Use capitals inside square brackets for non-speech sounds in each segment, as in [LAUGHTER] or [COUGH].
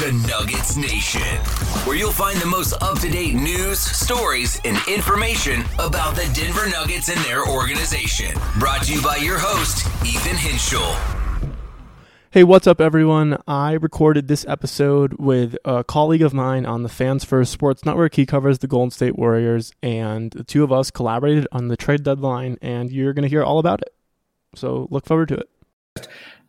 To Nuggets Nation, where you'll find the most up to date news, stories, and information about the Denver Nuggets and their organization. Brought to you by your host, Ethan Hinchell. Hey, what's up, everyone? I recorded this episode with a colleague of mine on the Fans First Sports Network. He covers the Golden State Warriors, and the two of us collaborated on the trade deadline, and you're going to hear all about it. So look forward to it.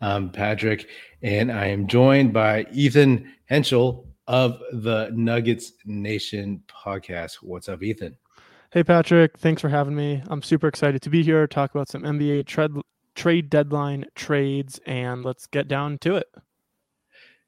I'm Patrick, and I am joined by Ethan Henschel of the Nuggets Nation podcast. What's up, Ethan? Hey, Patrick. Thanks for having me. I'm super excited to be here, talk about some NBA trade, trade deadline trades, and let's get down to it.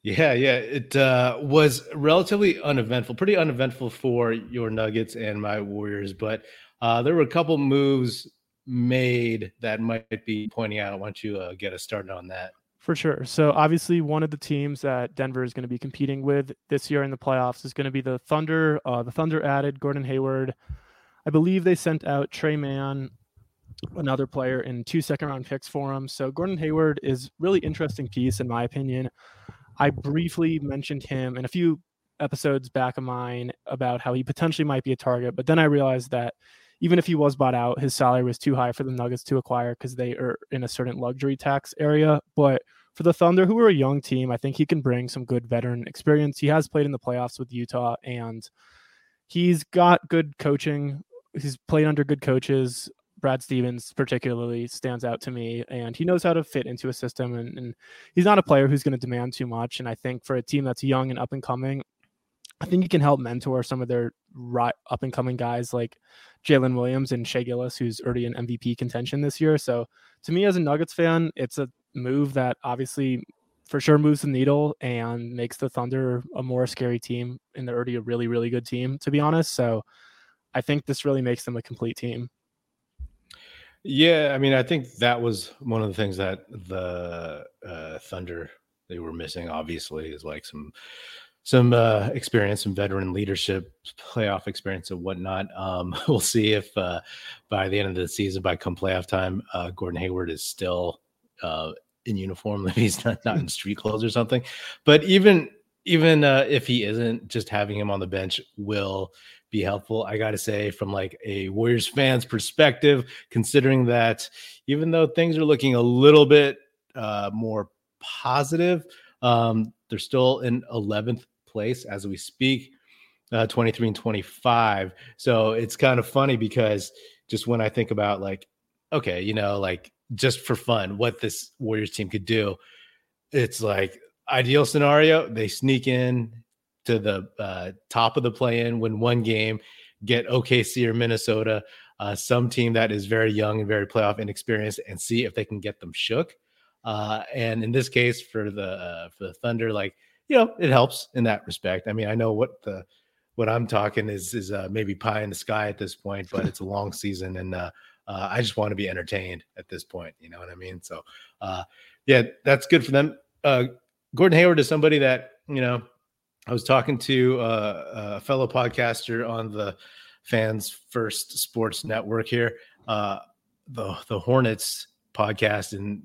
Yeah, yeah. It uh, was relatively uneventful, pretty uneventful for your Nuggets and my Warriors, but uh, there were a couple moves made that might be pointing out. Why don't you uh, get us started on that? For sure. So obviously, one of the teams that Denver is going to be competing with this year in the playoffs is going to be the Thunder. Uh, the Thunder added Gordon Hayward. I believe they sent out Tre Mann, another player, in two second round picks for him. So Gordon Hayward is really interesting piece in my opinion. I briefly mentioned him in a few episodes back of mine about how he potentially might be a target, but then I realized that even if he was bought out, his salary was too high for the Nuggets to acquire because they are in a certain luxury tax area. But for the Thunder, who are a young team, I think he can bring some good veteran experience. He has played in the playoffs with Utah and he's got good coaching. He's played under good coaches. Brad Stevens particularly stands out to me, and he knows how to fit into a system. And, and he's not a player who's going to demand too much. And I think for a team that's young and up and coming, I think he can help mentor some of their right up and coming guys like Jalen Williams and Shai Gilgeous, who's already in MVP contention this year. So to me, as a Nuggets fan, it's a move that obviously for sure moves the needle and makes the Thunder a more scary team. And they're already a really, really good team, to be honest. So I think this really makes them a complete team. Yeah, I mean, I think that was one of the things that the uh, Thunder they were missing. Obviously, is like some some uh, experience, some veteran leadership, playoff experience, and whatnot. Um, [LAUGHS] we'll see if uh, by the end of the season, by come playoff time, uh, Gordon Hayward is still uh, in uniform, [LAUGHS] if he's not, not in street clothes or something. But even even uh, if he isn't, just having him on the bench will be helpful. I got to say, from like a Warriors fan's perspective, considering that even though things are looking a little bit uh, more positive, um, they're still in 11th place as we speak, uh, 23 and 25. So it's kind of funny because just when I think about like, okay, you know, like just for fun, what this Warriors team could do, it's like ideal scenario. They sneak in to the uh, top of the play in, win one game, get OKC or Minnesota, uh, some team that is very young and very playoff inexperienced, and see if they can get them shook. Uh, and in this case, for the uh, for the Thunder, like you know, it helps in that respect. I mean, I know what the what I'm talking is is uh, maybe pie in the sky at this point, but it's a long season, and uh, uh, I just want to be entertained at this point. You know what I mean? So, uh, yeah, that's good for them. Uh, Gordon Hayward is somebody that you know. I was talking to uh, a fellow podcaster on the Fans First Sports Network here, uh, the the Hornets podcast, and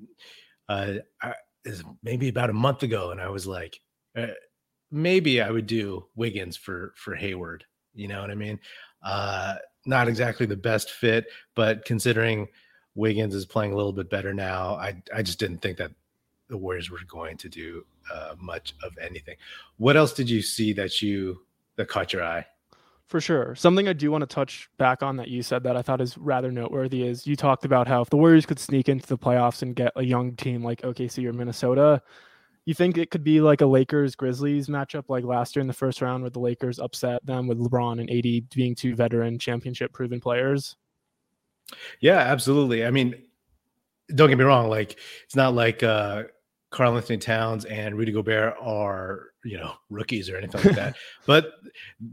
uh, I, maybe about a month ago, and I was like, uh, maybe I would do Wiggins for for Hayward. You know what I mean? Uh, not exactly the best fit, but considering Wiggins is playing a little bit better now, I I just didn't think that the Warriors were going to do uh, much of anything. What else did you see that you that caught your eye? For sure. Something I do want to touch back on that you said that I thought is rather noteworthy is you talked about how if the Warriors could sneak into the playoffs and get a young team like OKC or Minnesota, you think it could be like a Lakers Grizzlies matchup like last year in the first round where the Lakers upset them with LeBron and AD being two veteran championship proven players? Yeah, absolutely. I mean, don't get me wrong, like it's not like uh Karl-Anthony Towns and Rudy Gobert are, you know, rookies or anything like that. [LAUGHS] but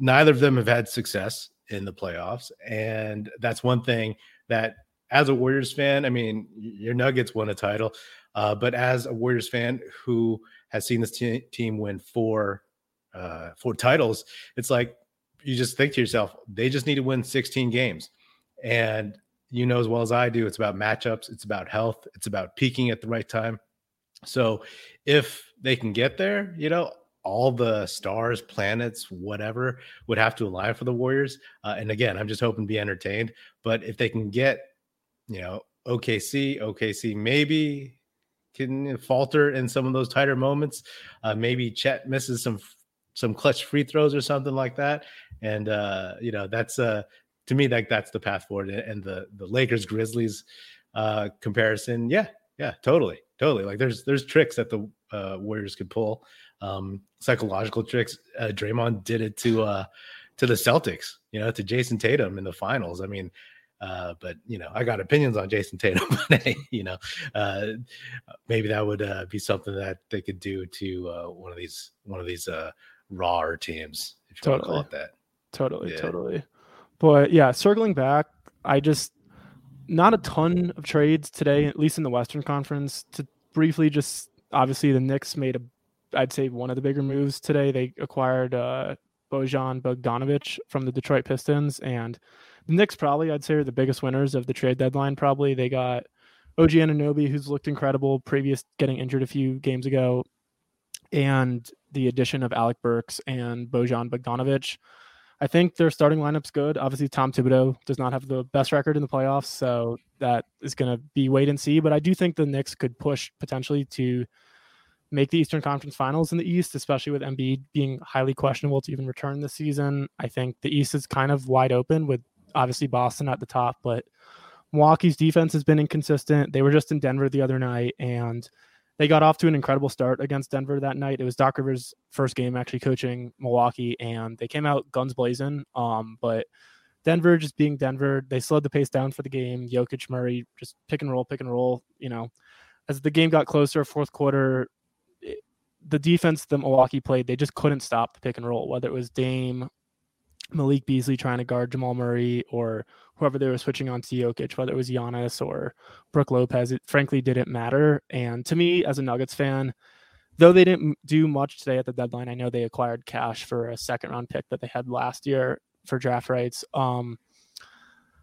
neither of them have had success in the playoffs. And that's one thing that, as a Warriors fan, I mean, your Nuggets won a title. Uh, but as a Warriors fan who has seen this te- team win four, uh, four titles, it's like you just think to yourself, they just need to win 16 games. And you know as well as I do, it's about matchups, it's about health, it's about peaking at the right time. So if they can get there, you know, all the stars, planets, whatever would have to align for the Warriors. Uh, and again, I'm just hoping to be entertained. But if they can get, you know, OKC, OKC maybe can falter in some of those tighter moments. Uh, maybe Chet misses some some clutch free throws or something like that. And uh, you know, that's uh to me like that's the path forward. And the the Lakers Grizzlies uh comparison, yeah, yeah, totally, totally. Like there's there's tricks that the uh, Warriors could pull, um, psychological tricks. Uh, Draymond did it to uh, to the Celtics, you know, to Jayson Tatum in the finals. I mean, uh, but you know, I got opinions on Jayson Tatum. [LAUGHS] But hey, you know, uh, maybe that would uh, be something that they could do to uh, one of these one of these uh, rawer teams, if you totally. want to call it that. Totally, yeah. totally. But yeah, circling back, I just not a ton of trades today, at least in the Western Conference. To briefly just obviously the Knicks made a I'd say one of the bigger moves today. They acquired uh, Bojan Bogdanovic from the Detroit Pistons, and the Knicks probably I'd say are the biggest winners of the trade deadline. Probably they got OG Anunoby, who's looked incredible previous getting injured a few games ago, and the addition of Alec Burks and Bojan Bogdanovic. I think their starting lineup's good. Obviously, Tom Thibodeau does not have the best record in the playoffs, so that is going to be wait and see. But I do think the Knicks could push potentially to make the Eastern Conference Finals in the East, especially with Embiid being highly questionable to even return this season. I think the East is kind of wide open with obviously Boston at the top, but Milwaukee's defense has been inconsistent. They were just in Denver the other night and they got off to an incredible start against Denver that night. It was Doc Rivers' first game actually coaching Milwaukee, and they came out guns blazing. Um, but Denver just being Denver, they slowed the pace down for the game. Jokic, Murray, just pick and roll, pick and roll. You know, as the game got closer, fourth quarter, it, the defense that Milwaukee played, they just couldn't stop the pick and roll. Whether it was Dame Malik Beasley trying to guard Jamal Murray or whoever they were switching on to Jokic, whether it was Giannis or Brook Lopez, it frankly didn't matter. And to me, as a Nuggets fan, though they didn't do much today at the deadline, I know they acquired cash for a second round pick that they had last year for draft rights. Um,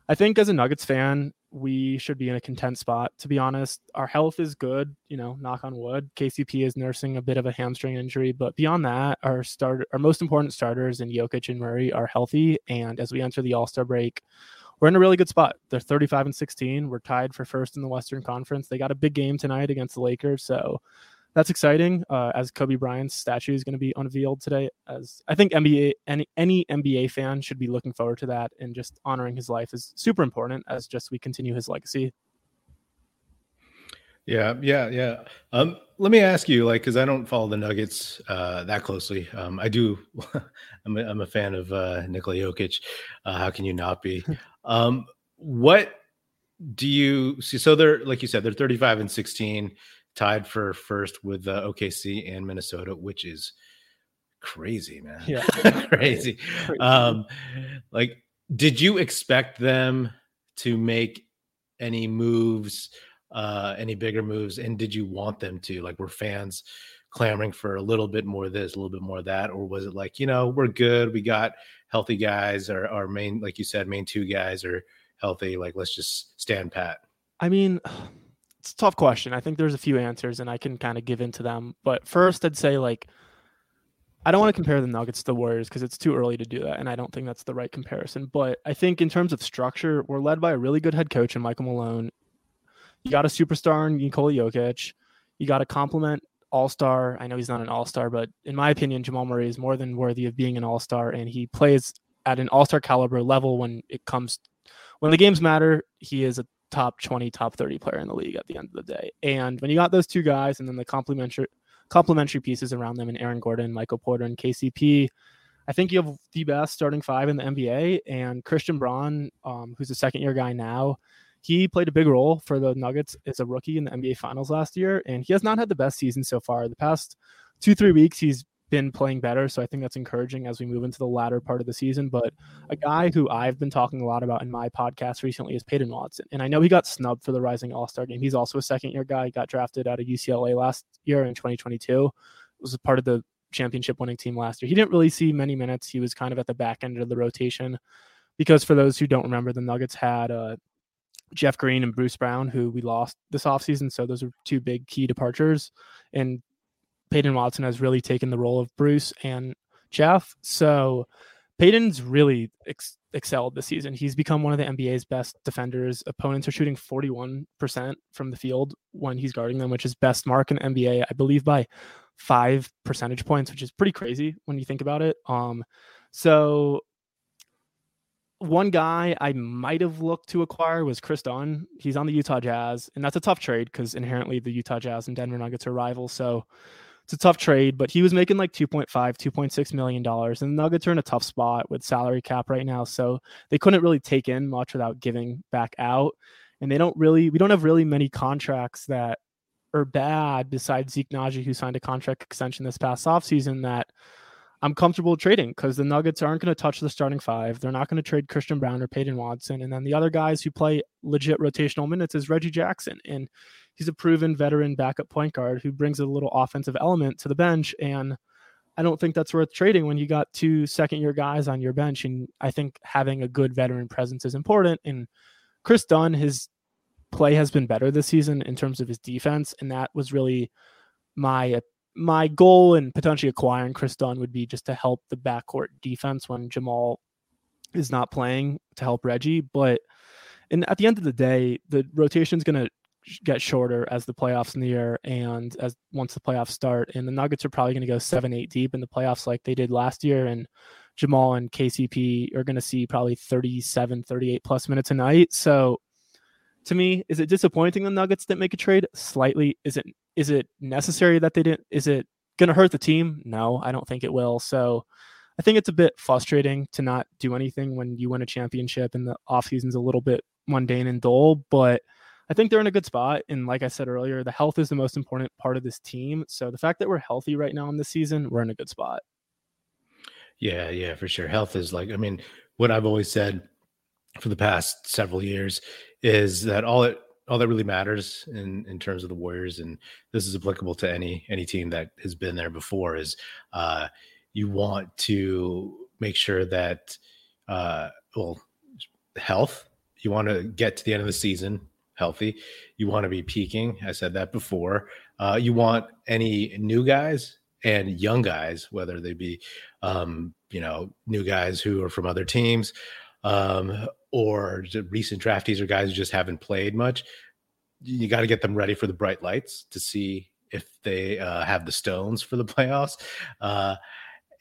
I think as a Nuggets fan, we should be in a content spot. To be honest, our health is good. You know, knock on wood. KCP is nursing a bit of a hamstring injury, but beyond that, our start, our most important starters in Jokic and Murray are healthy. And as we enter the All Star break, we're in a really good spot. They're 35 and 16. We're tied for first in the Western Conference. They got a big game tonight against the Lakers, so that's exciting. Uh, as Kobe Bryant's statue is going to be unveiled today, as I think NBA any any NBA fan should be looking forward to that, and just honoring his life is super important as just we continue his legacy. Yeah, yeah, yeah. Um, let me ask you, like, because I don't follow the Nuggets uh, that closely. Um, I do. [LAUGHS] I'm, a, I'm a fan of uh, Nikola Jokic. Uh, how can you not be? [LAUGHS] um, what do you see? So they're like you said, they're 35 and 16 tied for first with uh, OKC and Minnesota, which is crazy, man. Yeah, [LAUGHS] crazy. [LAUGHS] crazy. Um, like, did you expect them to make any moves, uh, any bigger moves, and did you want them to? Like, were fans clamoring for a little bit more of this, a little bit more of that, or was it like, you know, we're good, we got healthy guys, or our main, like you said, main two guys are healthy, like let's just stand pat. I mean [SIGHS] it's a tough question. I think there's a few answers and I can kind of give into them. But first, I'd say like I don't want to compare the Nuggets to the Warriors because it's too early to do that, and I don't think that's the right comparison. But I think in terms of structure, we're led by a really good head coach in Michael Malone. You got a superstar in Nikola Jokic. You got a complement All Star. I know he's not an All Star, but in my opinion, Jamal Murray is more than worthy of being an All Star, and he plays at an All Star caliber level when it comes when the games matter. He is a top 20, top 30 player in the league at the end of the day. And when you got those two guys and then the complementary complementary pieces around them and Aaron Gordon, Michael Porter, and KCP, I think you have the best starting five in the NBA. And Christian Braun, um, who's a second year guy now, he played a big role for the Nuggets as a rookie in the NBA Finals last year, and he has not had the best season so far. The past two, three weeks, he's been playing better. So I think that's encouraging as we move into the latter part of the season. But a guy who I've been talking a lot about in my podcast recently is Peyton Watson. And I know he got snubbed for the Rising All Star game. He's also a second year guy. He got drafted out of UCLA last year in 2022. Was a part of the championship winning team last year. He didn't really see many minutes. He was kind of at the back end of the rotation because for those who don't remember, the Nuggets had uh, Jeff Green and Bruce Brown, who we lost this offseason. So those are two big key departures. And Peyton Watson has really taken the role of Bruce and Jeff. So Peyton's really ex- excelled this season. He's become one of the NBA's best defenders. Opponents are shooting 41% from the field when he's guarding them, which is best mark in NBA, I believe, by five percentage points, which is pretty crazy when you think about it. Um, so one guy I might have looked to acquire was Kris Dunn. He's on the Utah Jazz, and that's a tough trade because inherently the Utah Jazz and Denver Nuggets are rivals. So it's a tough trade, but he was making like 2.5, 2.6 million dollars. And the Nuggets are in a tough spot with salary cap right now. So they couldn't really take in much without giving back out. And they don't really, we don't have really many contracts that are bad besides Zeke Nnaji, who signed a contract extension this past offseason that I'm comfortable trading because the Nuggets aren't going to touch the starting five. They're not going to trade Christian Braun or Peyton Watson. And then the other guys who play legit rotational minutes is Reggie Jackson. And he's a proven veteran backup point guard who brings a little offensive element to the bench. And I don't think that's worth trading when you got two second year guys on your bench. And I think having a good veteran presence is important. And Kris Dunn, his play has been better this season in terms of his defense. And that was really my my goal in potentially acquiring Kris Dunn would be just to help the backcourt defense when Jamal is not playing to help Reggie. But and at the end of the day, the rotation is going to get shorter as the playoffs near and as once the playoffs start. And the Nuggets are probably going to go seven, eight deep in the playoffs like they did last year. And Jamal and KCP are going to see probably 37, 38 plus minutes a night. So to me, is it disappointing the Nuggets didn't make a trade? Slightly. Is it is it necessary that they didn't? Is it going to hurt the team? No, I don't think it will. So I think it's a bit frustrating to not do anything when you win a championship and the offseason's a little bit mundane and dull. But I think they're in a good spot. And like I said earlier, the health is the most important part of this team. So the fact that we're healthy right now in this season, we're in a good spot. Yeah, yeah, for sure. Health is like, I mean, what I've always said for the past several years is that all it all that really matters in in terms of the Warriors, and this is applicable to any any team that has been there before, is uh, you want to make sure that uh, well health. You want to get to the end of the season healthy. You want to be peaking. I said that before. Uh, you want any new guys and young guys, whether they be, um, you know, new guys who are from other teams, um, or recent draftees or guys who just haven't played much. You got to get them ready for the bright lights to see if they uh, have the stones for the [LAUGHS] playoffs. Uh,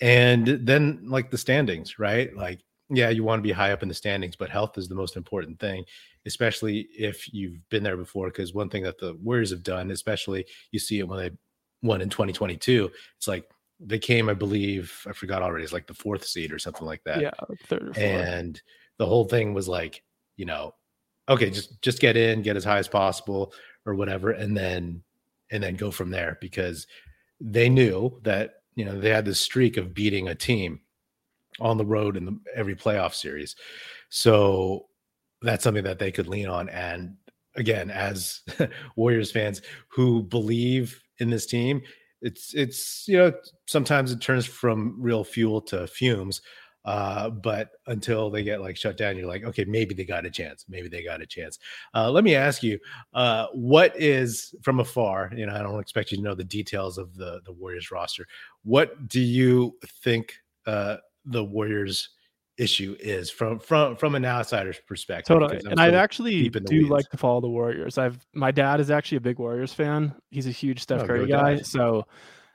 and then like the standings, right? Like, yeah, you want to be high up in the standings, but health is the most important thing, especially if you've been there before. Because one thing that the Warriors have done, especially you see it when they won in 2022, it's like they came, I believe, I forgot already, it's like the fourth seed or something like that. Yeah, third and the whole thing was like, you know, okay, just just get in, get as high as possible or whatever, and then and then go from there because they knew that you know they had this streak of beating a team on the road in the, every playoff series. So that's something that they could lean on. And again, as [LAUGHS] Warriors fans who believe in this team, it's it's you know sometimes it turns from real fuel to fumes uh, but until they get like shut down, you're like, okay, maybe they got a chance. Maybe they got a chance. Uh, let me ask you, uh, what is from afar? You know, I don't expect you to know the details of the the Warriors roster. What do you think uh, the Warriors issue is from from from an outsider's perspective. Totally. And I actually do weeds. like to follow the Warriors. I've my dad is actually a big Warriors fan. He's a huge Steph oh, Curry guy. So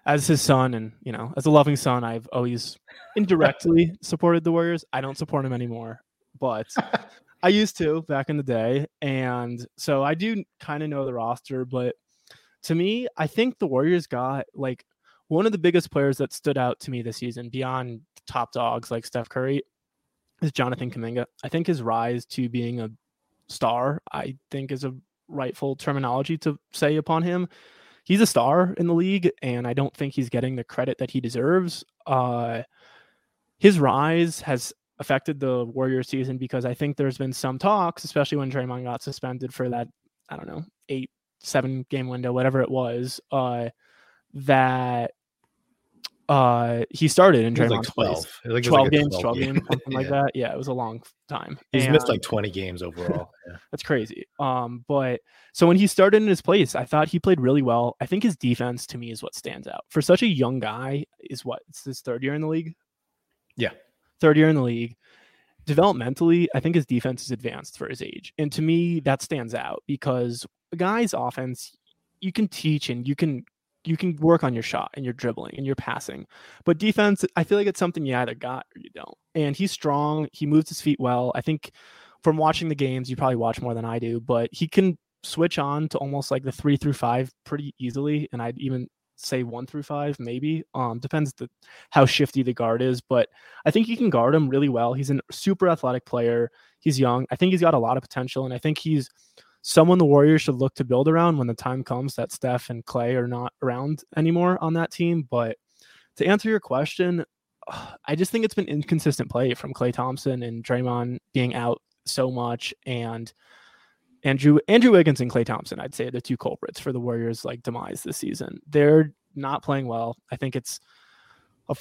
as his son and you know, as a loving son, I've always indirectly supported the Warriors. I don't support him anymore, but [LAUGHS] I used to back in the day. And so I do kind of know the roster, but to me, I think the Warriors got like one of the biggest players that stood out to me this season beyond top dogs like Steph Curry is Jonathan Kuminga. I think his rise to being a star, I think is a rightful terminology to say upon him. He's a star in the league, and I don't think he's getting the credit that he deserves. Uh, his rise has affected the Warriors season because I think there's been some talks, especially when Draymond got suspended for that, I don't know, eight, seven game window, whatever it was, uh, that uh he started in Draymond's like 12. place. Like 12 like games, 12 games, something [LAUGHS] yeah. like that. Yeah, it was a long time. He's and, missed like 20 games overall. [LAUGHS] Yeah. that's crazy. Um, but so when he started in his place, I thought he played really well. I think his defense to me is what stands out. For such a young guy, is what it's his third year in the league. Yeah. Third year in the league. Developmentally, I think his defense is advanced for his age. And to me, that stands out because a guy's offense, you can teach and you can you can work on your shot and your dribbling and your passing. But defense, I feel like it's something you either got or you don't. And he's strong. He moves his feet well. I think from watching the games, you probably watch more than I do, but he can switch on to almost like the three through five pretty easily. And I'd even say one through five, maybe. Um, depends the how shifty the guard is, but I think he can guard him really well. He's a super athletic player. He's young. I think he's got a lot of potential, and I think he's someone the Warriors should look to build around when the time comes that Steph and Klay are not around anymore on that team. But to answer your question, I just think it's been inconsistent play from Klay Thompson and Draymond being out so much and Andrew Andrew Wiggins and Klay Thompson, I'd say the two culprits for the Warriors like demise this season. They're not playing well. I think it's a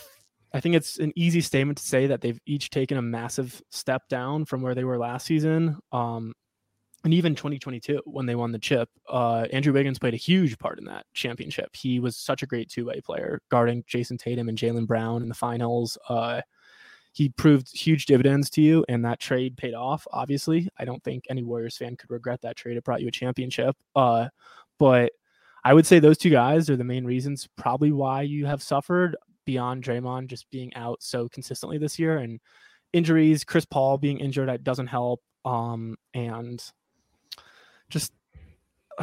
I think it's an easy statement to say that they've each taken a massive step down from where they were last season. Um, and even 2022 when they won the chip, uh, Andrew Wiggins played a huge part in that championship. He was such a great two way player, guarding Jayson Tatum and Jaylen Brown in the finals. Uh, he proved huge dividends to you, and that trade paid off. Obviously, I don't think any Warriors fan could regret that trade. It brought you a championship. Uh, but I would say those two guys are the main reasons, probably why you have suffered beyond Draymond just being out so consistently this year and injuries. Chris Paul being injured doesn't help. Um, and just [SIGHS]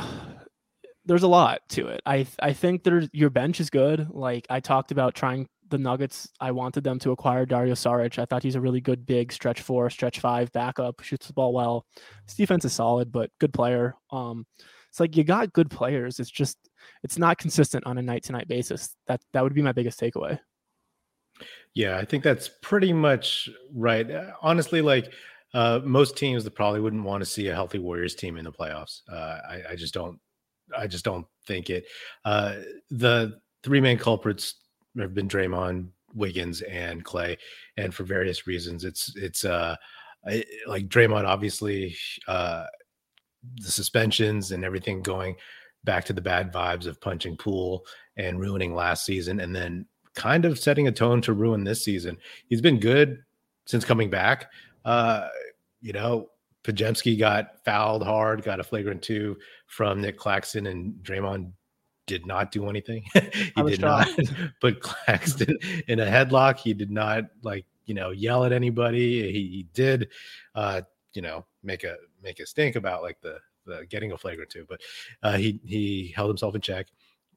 there's a lot to it. I I think there's your bench is good. Like I talked about trying the Nuggets. I wanted them to acquire Dario Saric. I thought he's a really good big stretch four, stretch five backup, shoots the ball well. His defense is solid, but good player. Um, it's like you got good players. It's just it's not consistent on a night to night basis. That that would be my biggest takeaway. Yeah, I think that's pretty much right. Honestly, like uh, most teams that probably wouldn't want to see a healthy Warriors team in the playoffs. Uh, I, I, just don't. I just don't think it. Uh, the three main culprits have been Draymond, Wiggins, and Klay, and for various reasons, it's it's uh I, like Draymond obviously uh, the suspensions and everything going back to the bad vibes of punching Poole and ruining last season, and then kind of setting a tone to ruin this season. He's been good since coming back, uh, you know, Podziemski got fouled hard, got a flagrant two from Nick Claxton, and Draymond did not do anything. [LAUGHS] he did not [LAUGHS] put Claxton in a headlock. He did not like you know yell at anybody. He, he did, uh, you know, make a make a stink about like the the getting a flagrant two, but uh, he he held himself in check.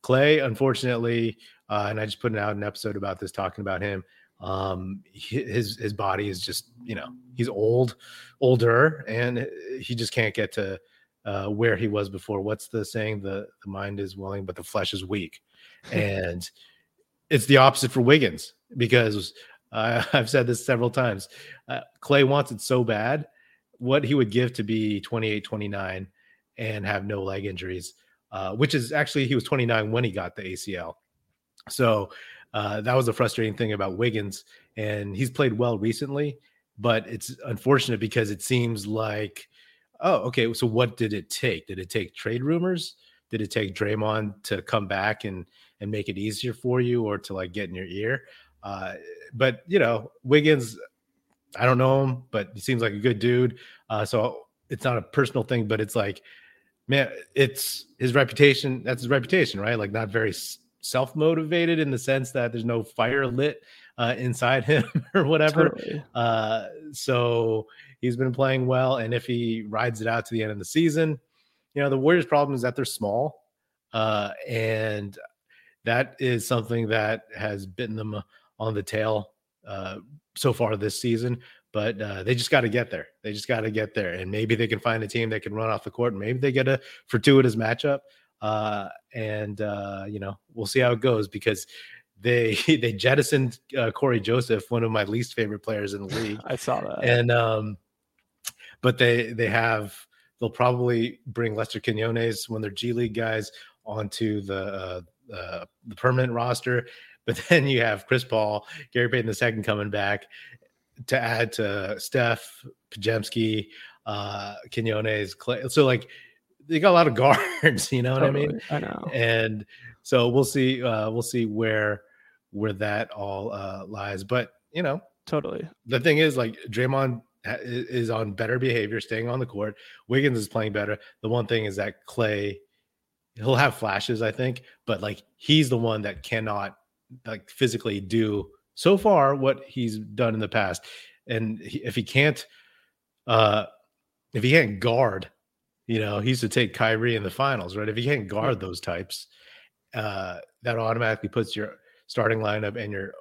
Klay, unfortunately, uh, and I just put out an episode about this, talking about him um his his body is just you know he's old older and he just can't get to uh where he was before. What's the saying? The the mind is willing but the flesh is weak. [LAUGHS] And it's the opposite for wiggins because uh, [LAUGHS] i've said this several times uh, klay wants it so bad what he would give to be 28 29 and have no leg injuries uh, which is actually he was 29 when he got the acl so uh, that was the frustrating thing about Wiggins, and he's played well recently, but it's unfortunate because it seems like, oh, okay, so what did it take? Did it take trade rumors? Did it take Draymond to come back and and make it easier for you, or to like get in your ear? Uh, but you know, Wiggins, I don't know him, but he seems like a good dude. Uh, so it's not a personal thing, but it's like, man, it's his reputation. That's his reputation, right? Like not very self motivated in the sense that there's no fire lit uh, inside him [LAUGHS] or whatever. Totally. Uh, so he's been playing well, and if he rides it out to the end of the season, you know the Warriors' problem is that they're small, uh, and that is something that has bitten them on the tail uh, so far this season. But uh, they just got to get there. They just got to get there, and maybe they can find a team that can run off the court. And maybe they get a fortuitous matchup, uh, and uh, you know we'll see how it goes because they [LAUGHS] they jettisoned uh, Cory Joseph, one of my least favorite players in the league. I saw that, and um, but they they have they'll probably bring Lester Quinones, one of their G League guys, onto the uh, uh, the permanent roster. [LAUGHS] But then you have Chris Paul, Gary Payton II coming back to add to Steph, Podziemski, uh, Quinones, Klay. So like they got a lot of guards, [LAUGHS] you know what totally. I mean? I know. And so we'll see. Uh, we'll see where where that all uh, lies. But you know, totally. The thing is, like Draymond is on better behavior, staying on the court. Wiggins is playing better. The one thing is that Klay, he'll have flashes, I think, but like he's the one that cannot like physically do so far what he's done in the past. And he, if he can't, uh, if he can't guard, you know, he used to take Kyrie in the finals, right? If he can't guard those types, uh, that automatically puts your starting lineup and your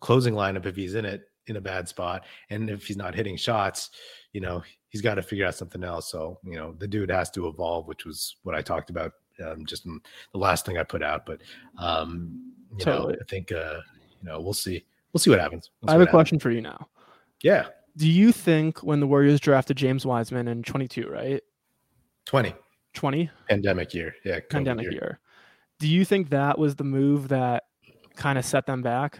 closing lineup if he's in it in a bad spot. And if he's not hitting shots, you know, he's got to figure out something else. So, you know, the dude has to evolve, which was what I talked about um, just in the last thing I put out. But, um, you totally. know, I think, uh, you know, we'll see. We'll see what happens. We'll see I have a question for you now. Yeah. Do you think when the Warriors drafted James Wiseman in 22, right? 20. 20? Pandemic year. Yeah. Pandemic year. year. Do you think that was the move that kind of set them back?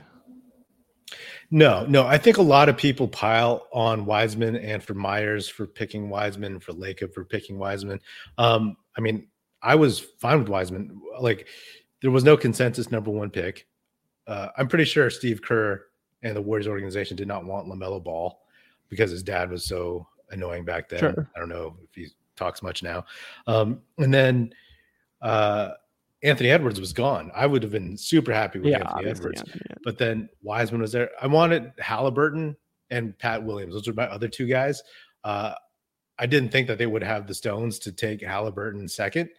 No, no. I think a lot of people pile on Wiseman and for Myers for picking Wiseman, for Lacob for picking Wiseman. Um, I mean, I was fine with Wiseman. Like, there was no consensus number one pick. Uh, I'm pretty sure Steve Kerr and the Warriors organization did not want LaMelo Ball because his dad was so annoying back then. Sure. I don't know if he talks much now. Um, and then uh, Anthony Edwards was gone. I would have been super happy with yeah, Anthony Edwards. Anthony. But then Wiseman was there. I wanted Halliburton and Pat Williams. Those are my other two guys. Uh, I didn't think that they would have the stones to take Halliburton second,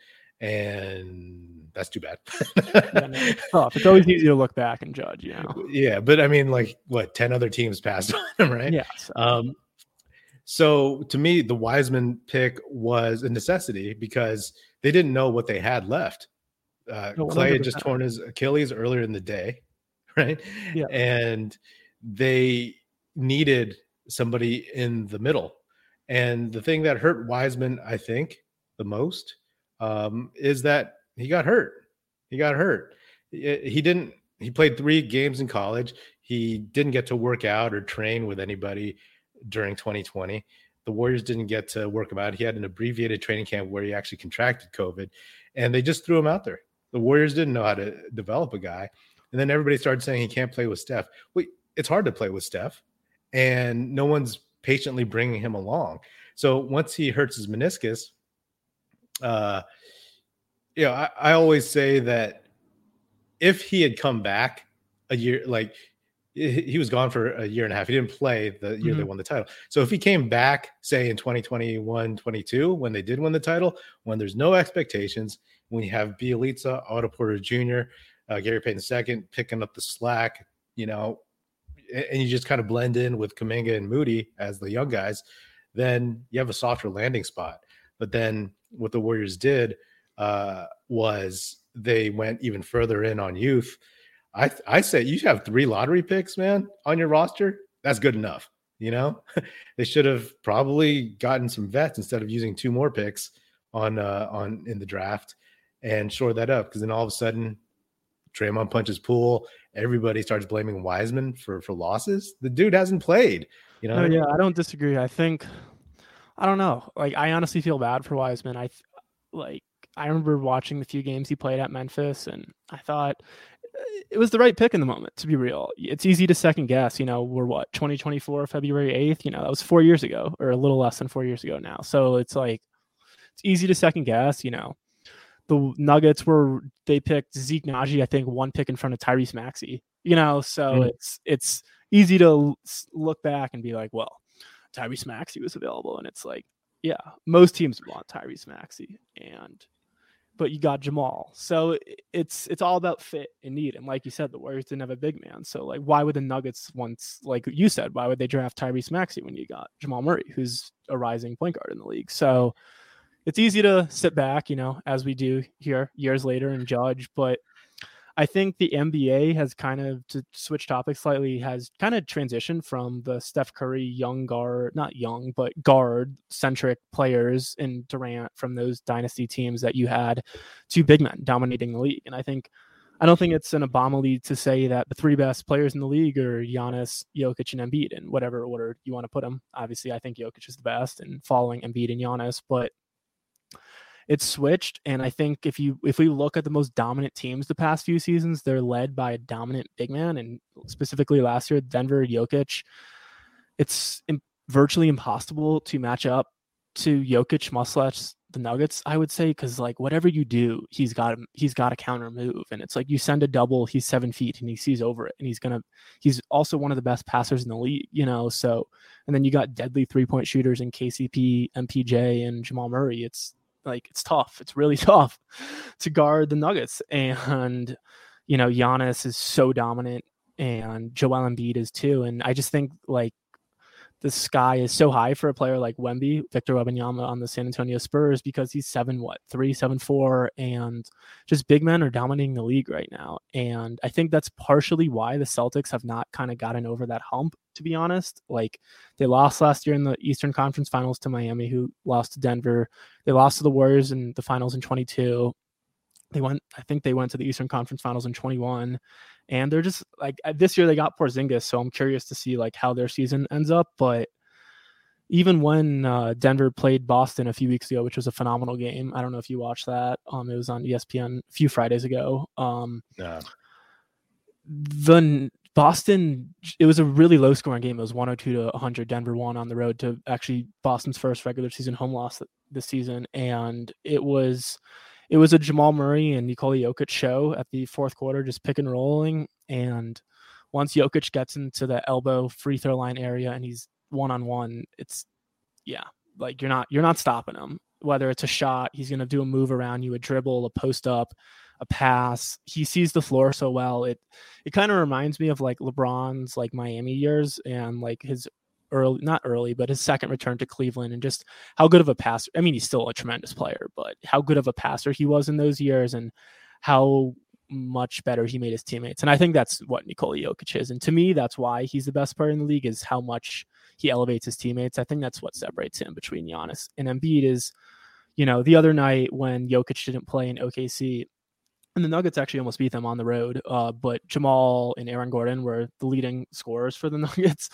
and that's too bad. yeah, no, it's. [LAUGHS] It's always easy to look back and judge, you know. Yeah, but I mean, like what ten other teams passed [LAUGHS] on him, right? Yeah. So. Um, so to me, the Wiseman pick was a necessity because they didn't know what they had left. Uh, Klay had just torn his Achilles earlier in the day, [LAUGHS] right? Yeah. And they needed somebody in the middle. And the thing that hurt Wiseman, I think, the most um, is that he got hurt. He got hurt. He didn't, he played three games in college. He didn't get to work out or train with anybody during 2020. The Warriors didn't get to work him out. He had an abbreviated training camp where he actually contracted COVID and they just threw him out there. The Warriors didn't know how to develop a guy. And then everybody started saying he can't play with Steph. Wait, it's hard to play with Steph, and no one's patiently bringing him along. So once he hurts his meniscus, uh, you know, I, I always say that if he had come back a year, like he was gone for a year and a half. He didn't play the year mm-hmm. they won the title. So if he came back, say in 2021, 22, when they did win the title, when there's no expectations, when you have Bjelica, Otto Porter Jr., uh, Gary Payton II picking up the slack, you know, and you just kind of blend in with Kuminga and Moody as the young guys, then you have a softer landing spot. But then what the Warriors did uh, was they went even further in on youth. I I say you have three lottery picks, man, on your roster. That's good enough. You know, [LAUGHS] they should have probably gotten some vets instead of using two more picks on uh, on in the draft and shore that up because then all of a sudden Draymond punches Poole. Everybody starts blaming Wiseman for for losses. The dude hasn't played. You know. No, yeah, I don't disagree. I think I don't know. Like I honestly feel bad for Wiseman. I like I remember watching the few games he played at Memphis, and I thought it was the right pick in the moment, to be real. It's easy to second guess. You know, we're what, 2024, February 8th? You know, that was four years ago or a little less than four years ago now. So it's like, it's easy to second guess. You know, the Nuggets were, they picked Zeke Nnaji, I think, one pick in front of Tyrese Maxey, you know, so mm. it's, it's easy to look back and be like, well, Tyrese Maxey was available. And it's like, yeah, most teams want Tyrese Maxey. And, but you got Jamal. So it's it's all about fit and need. And like you said, the Warriors didn't have a big man. So like why would the Nuggets once like you said, why would they draft Tyrese Maxey when you got Jamal Murray, who's a rising point guard in the league? So it's easy to sit back, you know, as we do here years later and judge, but I think the NBA has kind of to switch topics slightly has kind of transitioned from the Steph Curry young guard, not young, but guard centric players in Durant from those dynasty teams that you had to big men dominating the league. And I think I don't think it's an abomination to say that the three best players in the league are Giannis, Jokic, and Embiid in whatever order you want to put them. Obviously, I think Jokic is the best and following Embiid and Giannis, but it's switched and i think if you if we look at the most dominant teams the past few seasons they're led by a dominant big man and specifically last year denver jokic it's virtually impossible to match up to jokic much the nuggets i would say because like whatever you do he's got he's got a counter move and it's like you send a double he's seven feet and he sees over it and he's gonna he's also one of the best passers in the league you know so and then you got deadly three point shooters in kcp mpj and jamal murray it's like it's tough. It's really [LAUGHS] tough to guard the Nuggets. And, you know, Giannis is so dominant and Joel Embiid is too. And I just think like the sky is so high for a player like Wemby, Victor Wembanyama on the San Antonio Spurs because he's seven what three seven four and just big men are dominating the league right now. And I think that's partially why the Celtics have not kind of gotten over that hump. To be honest, like they lost last year in the Eastern Conference Finals to Miami, who lost to Denver. They lost to the Warriors in the finals in 22. They went, I think they went to the Eastern Conference Finals in 21 and they're just like uh, this year they got Porzingis, so I'm curious to see like how their season ends up. But even when uh, Denver played Boston a few weeks ago, which was a phenomenal game, I don't know if you watched that. Um, it was on ESPN a few Fridays ago. Um, yeah. The Boston, it was a really low scoring game. It was 102 to 100. Denver won on the road to actually Boston's first regular season home loss this season, and it was it was a Jamal Murray and Nikola Jokic show at the fourth quarter, just pick and rolling. And once Jokic gets into the elbow free throw line area and he's one on one, it's yeah, like you're not you're not stopping him. Whether it's a shot, he's gonna do a move around you, a dribble, a post up, a pass. He sees the floor so well. It it kind of reminds me of like LeBron's like Miami years and like his early, not early, but his second return to Cleveland and just how good of a passer. I mean, he's still a tremendous player, but how good of a passer he was in those years and how much better he made his teammates. And I think that's what Nikola Jokic is. And to me, that's why he's the best player in the league is how much he elevates his teammates. I think that's what separates him between Giannis and Embiid is, you know, the other night when Jokic didn't play in OKC, and the Nuggets actually almost beat them on the road. Uh, but Jamal and Aaron Gordon were the leading scorers for the [LAUGHS] Nuggets,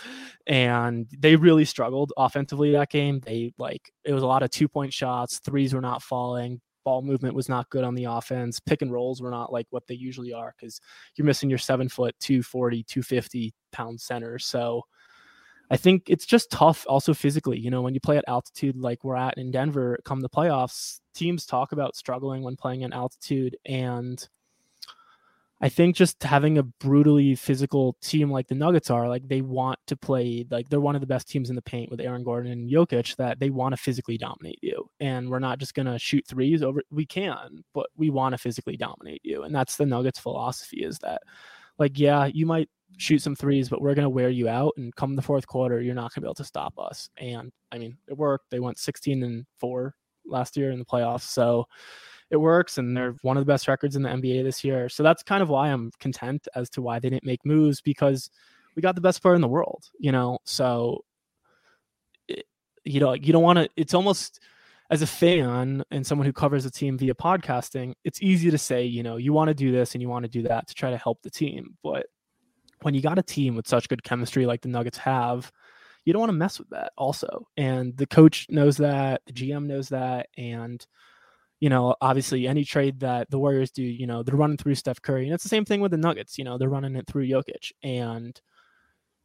and they really struggled offensively that game. They like it was a lot of two point shots, threes were not falling, ball movement was not good on the offense, pick and rolls were not like what they usually are because you're missing your seven foot, 240, 250 pound center. So I think it's just tough also physically. You know, when you play at altitude like we're at in Denver, come the playoffs, teams talk about struggling when playing in altitude. And I think just having a brutally physical team like the Nuggets are, like they want to play, like they're one of the best teams in the paint with Aaron Gordon and Jokic, that they want to physically dominate you. And we're not just going to shoot threes over, we can, but we want to physically dominate you. And that's the Nuggets philosophy is that, like, yeah, you might shoot some threes, but we're going to wear you out. And come the fourth quarter, you're not going to be able to stop us. And I mean, it worked. They went 16 and four last year in the playoffs. So it works. And they're one of the best records in the NBA this year. So that's kind of why I'm content as to why they didn't make moves because we got the best player in the world, you know? So, it, you know, you don't want to, it's almost, as a fan and someone who covers a team via podcasting, it's easy to say, you know, you want to do this and you want to do that to try to help the team. But when you got a team with such good chemistry like the Nuggets have, you don't want to mess with that also. And the coach knows that, the GM knows that, and you know, obviously any trade that the Warriors do, you know, they're running through Steph Curry. And it's the same thing with the Nuggets, you know, they're running it through Jokic. And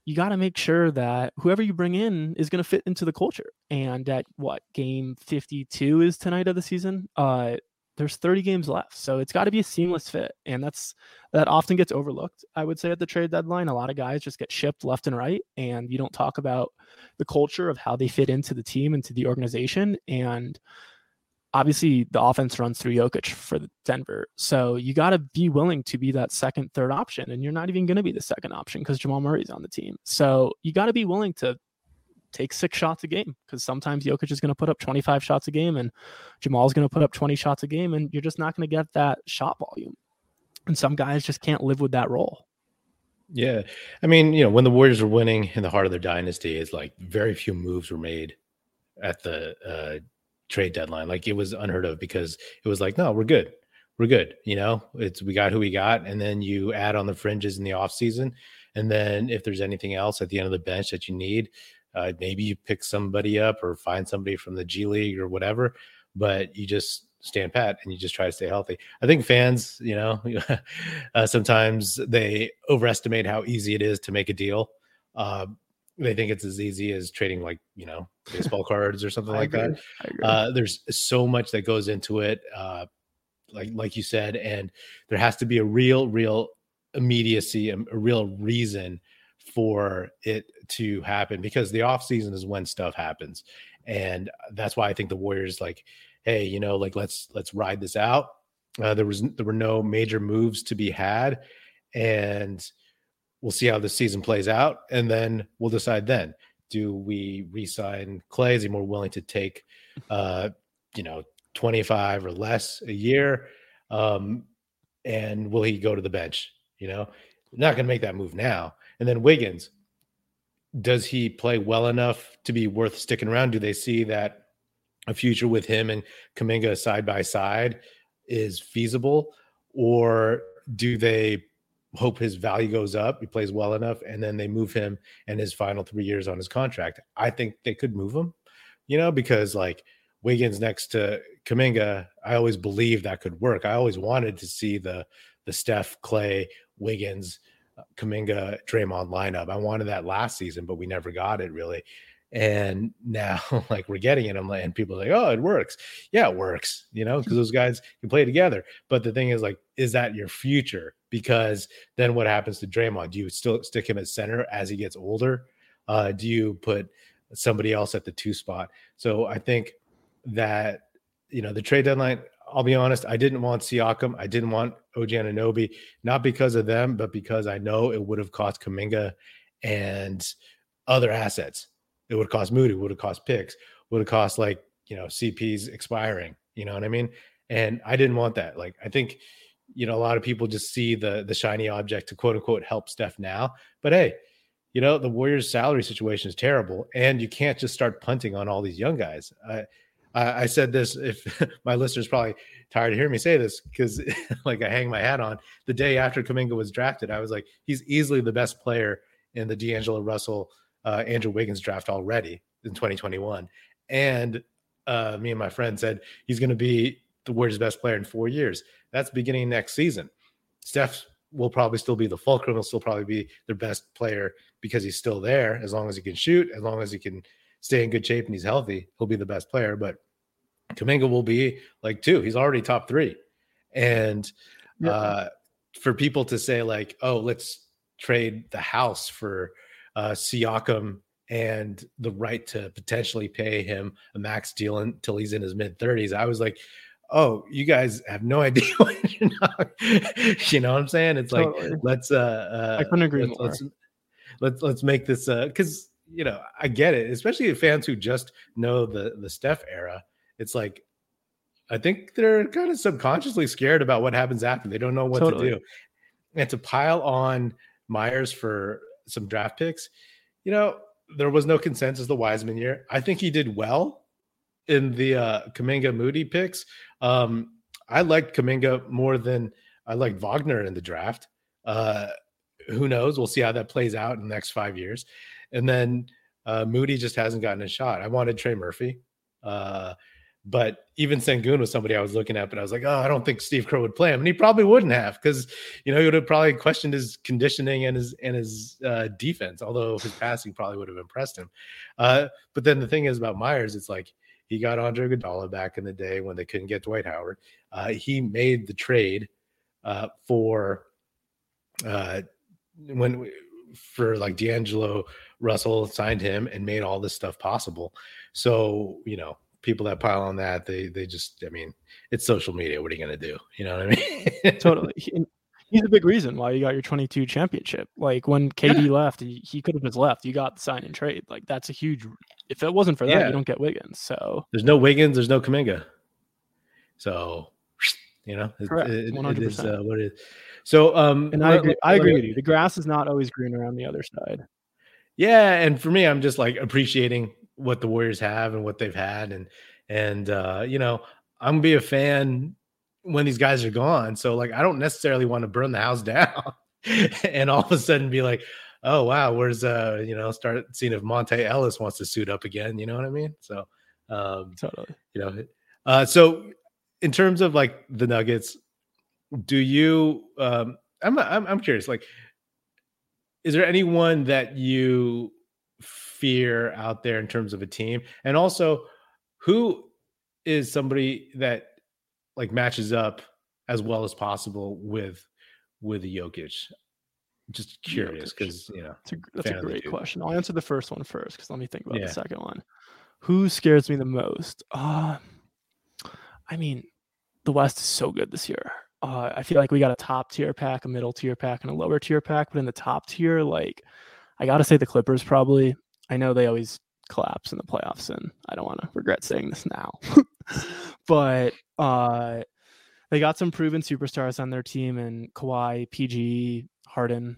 you got to make sure that whoever you bring in is going to fit into the culture. And at what game 52 is tonight of the season? Uh, there's 30 games left. So it's got to be a seamless fit. And that's that often gets overlooked, I would say, at the trade deadline. A lot of guys just get shipped left and right, and you don't talk about the culture of how they fit into the team, into the organization. And obviously the offense runs through Jokic for Denver. So you got to be willing to be that second, third option. And you're not even going to be the second option because Jamal Murray's on the team. So you got to be willing to take six shots a game because sometimes Jokic is going to put up 25 shots a game and Jamal's going to put up 20 shots a game. And you're just not going to get that shot volume. And some guys just can't live with that role. Yeah. I mean, you know, when the Warriors were winning in the heart of their dynasty, it's like very few moves were made at the uh, trade deadline. Like it was unheard of because it was like, no, we're good. We're good. You know, it's we got who we got. And then you add on the fringes in the off season. And then if there's anything else at the end of the bench that you need, uh, maybe you pick somebody up or find somebody from the G League or whatever, but you just stand pat and you just try to stay healthy. I think fans, you know, [LAUGHS] uh, sometimes they overestimate how easy it is to make a deal. Uh, they think it's as easy as trading like you know baseball cards or something [LAUGHS] like that. Uh, there's so much that goes into it, uh, like like you said, and there has to be a real, real immediacy, a, a real reason for it to happen because the off season is when stuff happens, and that's why I think the Warriors like, hey, you know, like let's let's ride this out. Uh, there was there were no major moves to be had, and we'll see how the season plays out, and then we'll decide then. Do we re-sign Klay? Is he more willing to take, uh, you know, twenty five or less a year? Um, and will he go to the bench? You know, not going to make that move now. And then Wiggins, does he play well enough to be worth sticking around? Do they see that a future with him and Kuminga side by side is feasible, or do they hope his value goes up. He plays well enough, and then they move him and his final three years on his contract. I think they could move him, you know, because like Wiggins next to Kuminga, I always believed that could work. I always wanted to see the the Steph, Klay, Wiggins, Kuminga, Draymond lineup. I wanted that last season, but we never got it really. And [LAUGHS] now, like we're getting it, I'm like, and people are like, "Oh, it works." Yeah, it works, you know, because those guys can play together. But the thing is, like, is that your future? Because then what happens to Draymond? Do you still stick him at center as he gets older? Uh, do you put somebody else at the two spot? So I think that you know the trade deadline. I'll be honest, I didn't want Siakam. I didn't want OG Anunoby, not because of them, but because I know it would have cost Kuminga and other assets it would have cost Moody, would have cost picks, would have cost like, you know, CPs expiring. You know what I mean? And I didn't want that. Like, I think, you know, a lot of people just see the the shiny object to quote unquote help Steph now. But hey, you know, the Warriors' salary situation is terrible, and you can't just start punting on all these young guys. I I, I said this if [LAUGHS] my listeners probably tired of hearing me say this because [LAUGHS] like I hang my hat on the day after Kuminga was drafted, I was like, he's easily the best player in the D'Angelo Russell uh, Andrew Wiggins draft already in 2021. And uh, me and my friend said he's going to be the Warriors' best player in four years. That's beginning next season. Steph will probably still be the fulcrum. He'll still probably be their best player because he's still there. As long as he can shoot, as long as he can stay in good shape and he's healthy, he'll be the best player. But Kuminga will be like two. He's already top three. And yeah. uh, for people to say like, oh, let's trade the house for uh, Siakam and the right to potentially pay him a max deal until he's in his mid 30s. I was like, oh, you guys have no [LAUGHS] idea what you're not, [LAUGHS] you know what I'm saying? It's totally. like let's uh, uh I couldn't agree let's, more. Let's, let's let's make this uh because you know I get it, especially fans who just know the the Steph era. It's like I think they're kind of subconsciously scared about what happens after. They don't know what totally. to do. And to pile on Myers for some draft picks. You know, there was no consensus the Wiseman year. I think he did well in the uh Kuminga Moody picks. Um, I liked Kuminga more than I liked Wagner in the draft. Uh, who knows? We'll see how that plays out in the next five years. And then uh, Moody just hasn't gotten a shot. I wanted Trey Murphy, uh, But even Sengun was somebody I was looking at, but I was like, oh, I don't think Steve Kerr would play him, and he probably wouldn't have because you know he would have probably questioned his conditioning and his and his uh, defense. Although his passing probably would have impressed him. Uh, but then the thing is about Myers, it's like he got Andre Iguodala back in the day when they couldn't get Dwight Howard. Uh, he made the trade uh, for uh, when for like D'Angelo Russell signed him and made all this stuff possible. So you know, people that pile on that, they they just, I mean, it's social media. What are you gonna do? You know what I mean? [LAUGHS] totally. he's a big reason why you got your 22 championship. Like when KD yeah. left, he, he could have just left. You got the sign and trade. Like that's a huge. If it wasn't for that, yeah. you don't get Wiggins. So there's no Wiggins. There's no Kuminga. So you know, it, it, it is uh, what it is. So um, and I agree. I agree with you. The grass is not always green around the other side. Yeah, and for me, I'm just like appreciating what the Warriors have and what they've had, and and uh, you know, I'm gonna be a fan when these guys are gone. So like I don't necessarily want to burn the house [LAUGHS] down and all of a sudden be like, oh wow, where's uh you know, start seeing if Monta Ellis wants to suit up again. You know what I mean? So um totally. you know uh so in terms of like the Nuggets, do you um I'm I'm I'm curious, like is there anyone that you fear out there in terms of a team? And also who is somebody that like matches up as well as possible with with Jokic? Just curious because you know that's a, that's a great question. I'll answer the first one first because let me think about yeah. the second one. Who scares me the most? Uh, I mean, the West is so good this year. Uh, I feel like we got a top tier pack, a middle tier pack, and a lower tier pack. But in the top tier, like I gotta say the Clippers probably. I know they always collapse in the playoffs, and I don't want to regret saying this now. [LAUGHS] but uh, they got some proven superstars on their team and Kawhi, PG, Harden,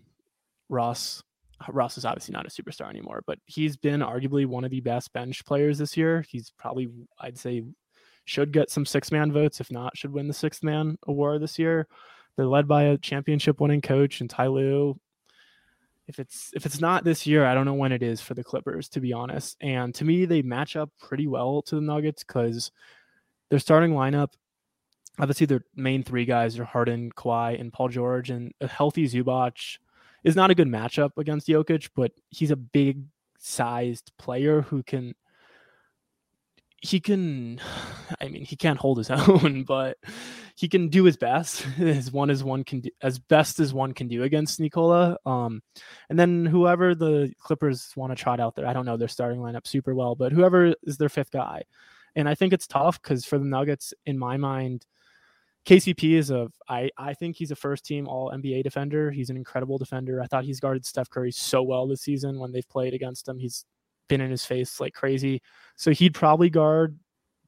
Russ. Russ is obviously not a superstar anymore, but he's been arguably one of the best bench players this year. He's probably, I'd say, should get some six man votes. If not, should win the sixth man award this year. They're led by a championship winning coach and Ty Lue. If it's if it's not this year, I don't know when it is for the Clippers, to be honest. And to me, they match up pretty well to the Nuggets because their starting lineup obviously their main three guys are Harden, Kawhi, and Paul George, and a healthy Zubac is not a good matchup against Jokic, but he's a big sized player who can he can [SIGHS] I mean he can't hold his [LAUGHS] own, but he can do his best [LAUGHS] as one as one can do as best as one can do against Nikola. Um and then whoever the Clippers want to trot out there, I don't know their starting lineup super well, but whoever is their fifth guy. And I think it's tough because for the Nuggets, in my mind, KCP is a I I think he's a first team all NBA defender. He's an incredible defender. I thought he's guarded Steph Curry so well this season when they've played against him. He's been in his face like crazy. So he'd probably guard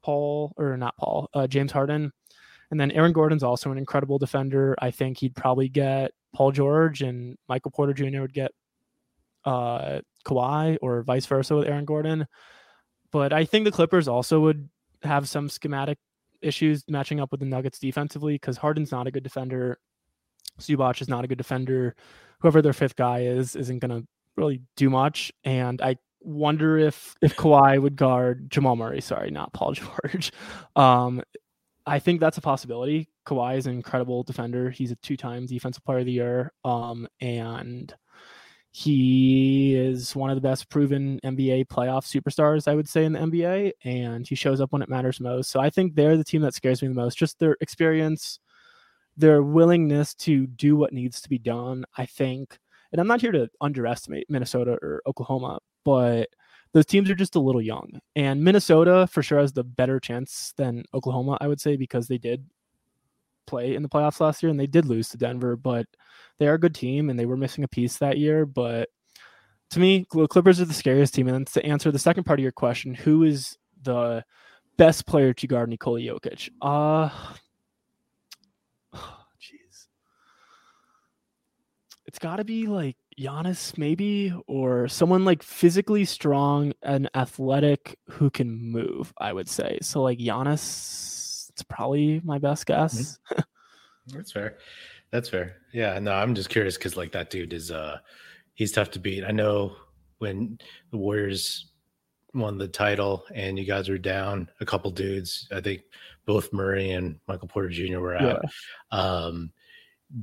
Paul or not Paul, uh, James Harden. And then Aaron Gordon's also an incredible defender. I think he'd probably get Paul George and Michael Porter Jr. would get uh Kawhi or vice versa with Aaron Gordon. But I think the Clippers also would have some schematic issues matching up with the Nuggets defensively because Harden's not a good defender. Zubac is not a good defender. Whoever their fifth guy is isn't going to really do much. And I wonder if if Kawhi would guard Jamal Murray. Sorry, not Paul [LAUGHS] George. Um, I think that's a possibility. Kawhi is an incredible defender. He's a two-time defensive player of the year. Um, and he is one of the best proven NBA playoff superstars, I would say, in the NBA, and he shows up when it matters most. So I think they're the team that scares me the most. Just their experience, their willingness to do what needs to be done. I think, and I'm not here to underestimate Minnesota or Oklahoma, but those teams are just a little young. And Minnesota for sure has the better chance than Oklahoma, I would say, because they did play in the playoffs last year and they did lose to Denver, but they are a good team and they were missing a piece that year. But to me, Clippers are the scariest team. And to answer the second part of your question, who is the best player to guard Nikola Jokic? Uh [SIGHS] jeez. It's gotta be like Giannis, maybe, or someone like physically strong and athletic who can move, I would say. So like Giannis, it's probably my best guess. Mm-hmm. [LAUGHS] That's fair. That's fair. Yeah, no, I'm just curious because like that dude is uh he's tough to beat. I know when the Warriors won the title, and you guys were down a couple dudes. I think both Murray and Michael Porter Jr. were out. Yeah. Um,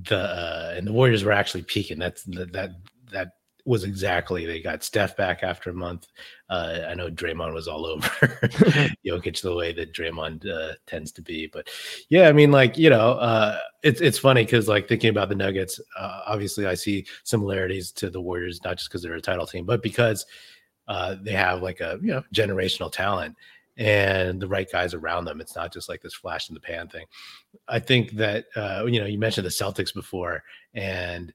the uh, and the Warriors were actually peaking. That's that that that was exactly they got Steph back after a month. Uh, I know Draymond was all [LAUGHS] over [LAUGHS] Jokic the way that Draymond uh, tends to be, but yeah, I mean, like you know, uh, it's it's funny because like thinking about the Nuggets, uh, obviously I see similarities to the Warriors, not just because they're a title team, but because uh, they have like a you know generational talent and the right guys around them. It's not just like this flash in the pan thing. I think that uh, you know you mentioned the Celtics before, and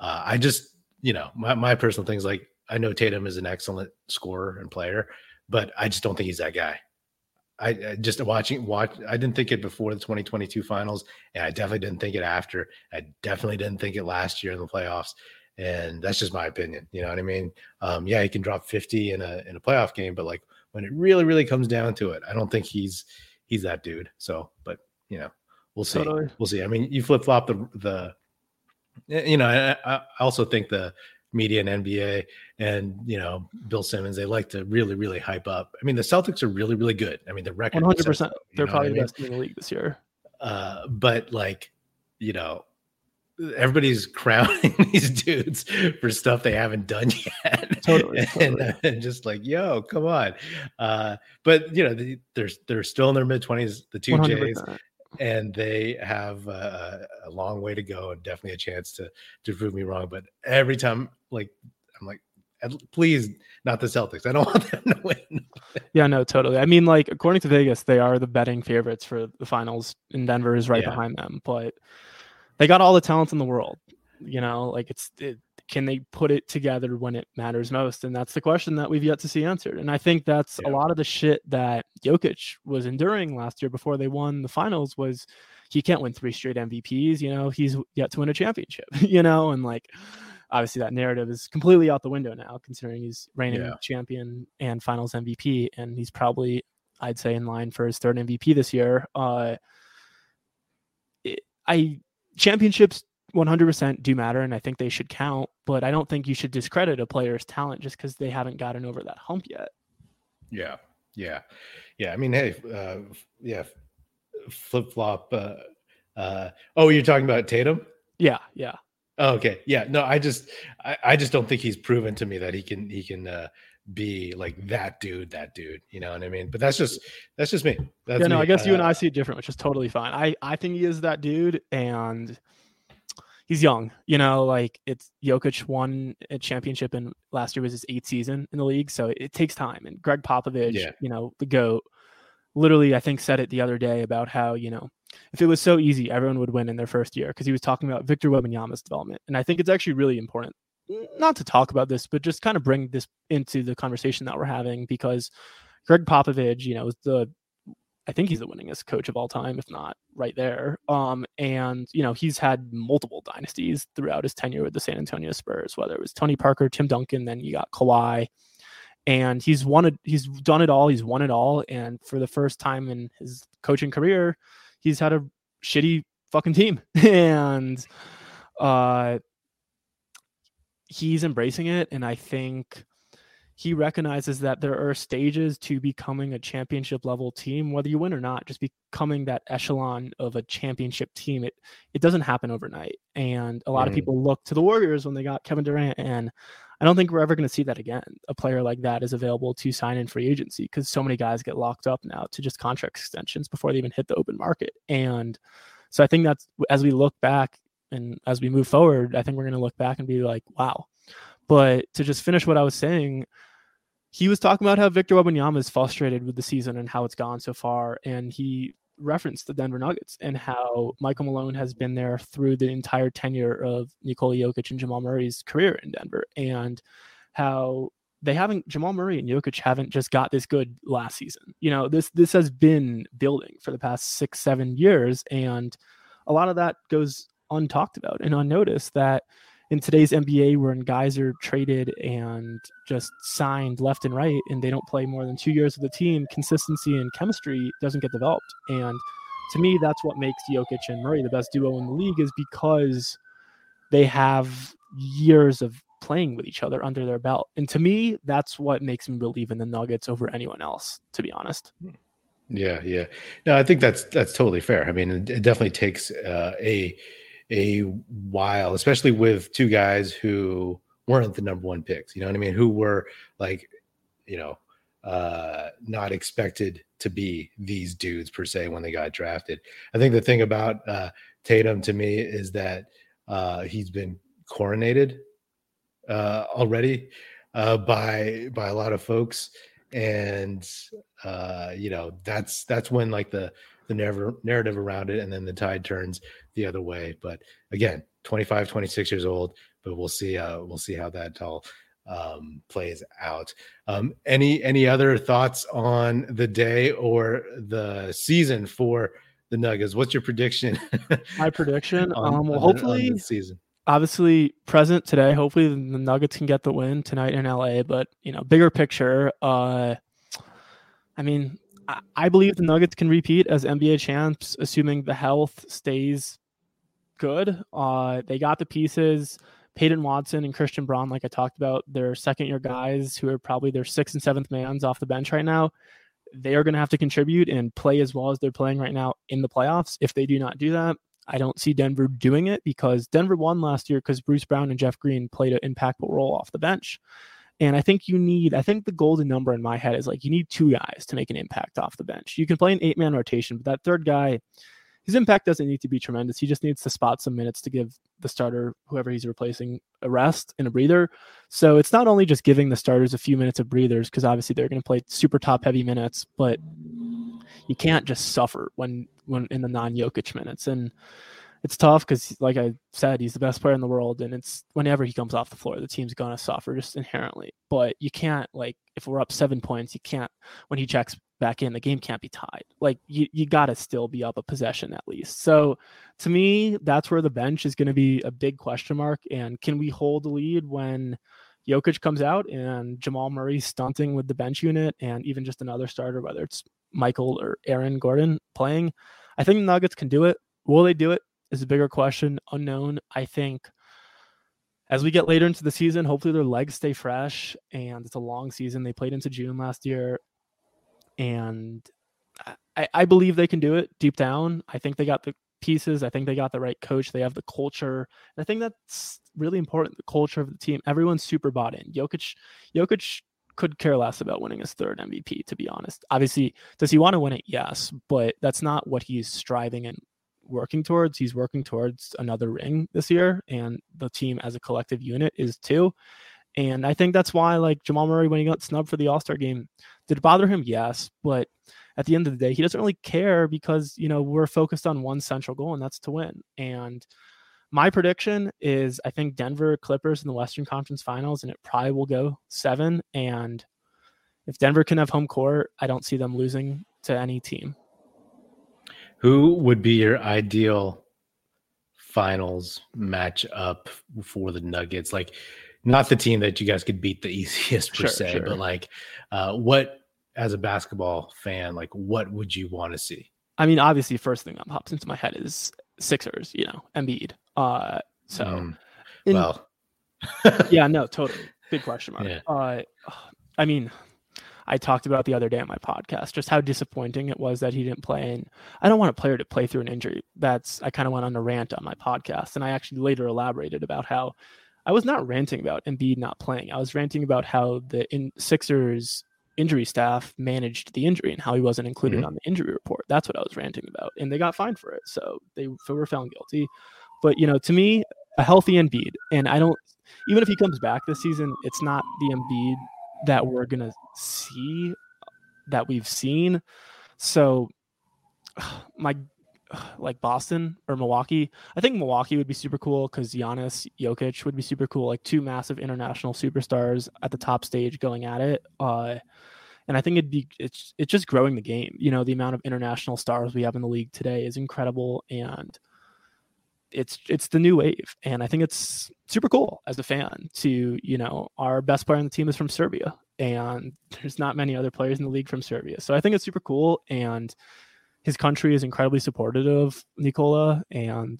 I just you know, my, my personal things like I know Tatum is an excellent scorer and player, but I just don't think he's that guy. I, I, just watching watch I didn't think it before the 2022 finals and I definitely didn't think it after. I definitely didn't think it last year in the playoffs. And that's just my opinion. You know what I mean? Um, yeah, he can drop 50 in a in a playoff game, but like when it really, really comes down to it, I don't think he's he's that dude. So, but you know, we'll see. Totally. We'll see. I mean, you flip flop the the you know, I, I also think the media and NBA and you know Bill Simmons they like to really really hype up. I mean the Celtics are really really good. I mean the record 100 percent they're probably the best in the league this year. Uh, but like you know everybody's [LAUGHS] crowning these dudes for stuff they haven't done yet. Totally, [LAUGHS] and, and, just like, yo, come on. Uh, but you know, they're they're still in their mid twenties, the two 100%. J's, and they have a, a, long way to go and definitely a chance to to prove me wrong. But every time, like I'm like, please, not the Celtics. I don't [LAUGHS] want them to win. yeah, no, totally. I mean, like according to Vegas, they are the betting favorites for the finals, and Denver is right yeah. behind them. But they got all the talent in the world. You know, like it's it, can they put it together when it matters most? And that's the question that we've yet to see answered. And I think that's yeah. a lot of the shit that Jokic was enduring last year before they won the finals was he can't win three straight MVPs. You know, he's yet to win a championship, [LAUGHS] you know, and like obviously that narrative is completely out the window now, considering he's reigning yeah. champion and finals MVP. And he's probably, I'd say, in line for his third MVP this year. Uh, it, I championships 100% do matter and I think they should count, but I don't think you should discredit a player's talent just because they haven't gotten over that hump yet. Yeah. Yeah. Yeah. I mean, hey, uh, yeah, flip flop. Uh, uh, oh, you're talking about Tatum? Yeah. Yeah. Oh, okay. Yeah. No, I just, I, I just don't think he's proven to me that he can, he can, uh, be like that dude, that dude. You know what I mean? But that's just that's just me. That's yeah, no, me. I guess you and uh, I see it different, which is totally fine. I I think he is that dude, and he's young, you know, like it's Jokic won a championship and last year was his eighth season in the league. So it takes time. And Gregg Popovich, yeah. you know, the GOAT, literally, I think said it the other day about how, you know, if it was so easy, everyone would win in their first year because he was talking about Victor Wembanyama's development. And I think it's actually really important not to talk about this, but just kind of bring this into the conversation that we're having because Gregg Popovich, you know, is the I think he's the winningest coach of all time, if not right there. Um, and you know, he's had multiple dynasties throughout his tenure with the San Antonio Spurs, whether it was Tony Parker, Tim Duncan, then you got Kawhi. And he's won it, he's done it all, he's won it all. And for the first time in his coaching career, he's had a shitty fucking team. [LAUGHS] and uh he's embracing it. And I think he recognizes that there are stages to becoming a championship level team, whether you win or not, just becoming that echelon of a championship team. It it doesn't happen overnight. And a lot mm. of people look to the Warriors when they got Kevin Durant. And I don't think we're ever going to see that again. A player like that is available to sign in free agency because so many guys get locked up now to just contract extensions before they even hit the open market. And so I think that's as we look back and as we move forward, I think we're going to look back and be like, wow, but to just finish what I was saying, he was talking about how Victor Wembanyama is frustrated with the season and how it's gone so far, and he referenced the Denver Nuggets and how Michael Malone has been there through the entire tenure of Nikola Jokic and Jamal Murray's career in Denver, and how they haven't Jamal Murray and Jokic haven't just got this good last season. You know, this this has been building for the past six, seven years, and a lot of that goes untalked about and unnoticed that in today's NBA, when guys are traded and just signed left and right, and they don't play more than two years with the team, consistency and chemistry doesn't get developed. And to me, that's what makes Jokic and Murray the best duo in the league, is because they have years of playing with each other under their belt. And to me, that's what makes me believe in the Nuggets over anyone else, to be honest. Yeah, yeah. No, I think that's that's totally fair. I mean, it definitely takes uh, a a while, especially with two guys who weren't the number one picks. You know what I mean? Who were like, you know, uh, not expected to be these dudes per se when they got drafted. I think the thing about uh, Tatum to me is that uh, he's been coronated uh, already uh, by by a lot of folks, and uh, you know that's that's when like the the narrative narrative around it, and then the tide turns the other way. But again, 25, 26 years old, but we'll see. Uh, we'll see how that all um, plays out. Um, any any other thoughts on the day or the season for the Nuggets? What's your prediction? [LAUGHS] My prediction. on, um, well, hopefully the season. Obviously, present today. Hopefully, the Nuggets can get the win tonight in LA. But you know, bigger picture. Uh, I mean, I believe the Nuggets can repeat as NBA champs, assuming the health stays good. Uh, they got the pieces. Peyton Watson and Christian Braun, like I talked about, they're second year guys who are probably their sixth and seventh mans off the bench right now. They are going to have to contribute and play as well as they're playing right now in the playoffs. If they do not do that, I don't see Denver doing it because Denver won last year because Bruce Brown and Jeff Green played an impactful role off the bench. And I think you need, I think the golden number in my head is like you need two guys to make an impact off the bench. You can play an eight man rotation, but that third guy, his impact doesn't need to be tremendous. He just needs to spot some minutes to give the starter, whoever he's replacing, a rest and a breather. So it's not only just giving the starters a few minutes of breathers, because obviously they're going to play super top heavy minutes, but you can't just suffer when when in the non Jokic minutes. And it's tough because, like I said, he's the best player in the world, and it's whenever he comes off the floor, the team's gonna suffer just inherently. But you can't like if we're up seven points, you can't when he checks back in, the game can't be tied. Like you, you got to still be up a possession at least. So to me, that's where the bench is to be a big question mark. And can we hold the lead when Jokic comes out and Jamal Murray stunting with the bench unit and even just another starter, whether it's Michael or Aaron Gordon playing? I think the Nuggets can do it. Will they do it? Is a bigger question, unknown. I think as we get later into the season, hopefully their legs stay fresh and it's a long season. They played into June last year and I, I believe they can do it deep down. I think they got the pieces. I think they got the right coach. They have the culture. And I think that's really important. The culture of the team. Everyone's super bought in. Jokic, Jokic could care less about winning his third MVP, to be honest. Obviously, does he want to win it? Yes, but that's not what he's striving and working towards. He's working towards another ring this year, and the team as a collective unit is too. And I think that's why, like Jamal Murray, when he got snubbed for the All Star game, did it bother him? Yes. But at the end of the day, he doesn't really care because, you know, we're focused on one central goal, and that's to win. And my prediction is I think Denver Clippers in the Western Conference Finals, and it probably will go seven. And if Denver can have home court, I don't see them losing to any team. Who would be your ideal finals matchup for the Nuggets? Like, not the team that you guys could beat the [LAUGHS] easiest per sure, se, sure. but like uh, what as a basketball fan, like what would you want to see? I mean, obviously, first thing that pops into my head is Sixers. You know, Embiid. Uh, so, mm, in, well, yeah, [LAUGHS] no, totally big question mark. Yeah. Uh, I mean, I talked about the other day on my podcast just how disappointing it was that he didn't play. And I don't want a player to play through an injury. That's I kind of went on a rant on my podcast, and I actually later elaborated about how I was not ranting about Embiid not playing. I was ranting about how the in Sixers injury staff managed the injury and how he wasn't included mm-hmm. on the injury report. That's what I was ranting about, and they got fined for it, so they were found guilty. But you know, to me, a healthy Embiid, and I don't even if he comes back this season, it's not the Embiid that we're gonna see that we've seen. So [SIGHS] my [SIGHS] like Boston or Milwaukee. I think Milwaukee would be super cool because Giannis, Jokic would be super cool. Like two massive international superstars at the top stage going at it. Uh, and I think it'd be it's it's just growing the game. You know, the amount of international stars we have in the league today is incredible, and it's it's the new wave. And I think it's super cool as a fan to you know our best player on the team is from Serbia, and there's not many other players in the league from Serbia. So I think it's super cool and his country is incredibly supportive of Nikola, and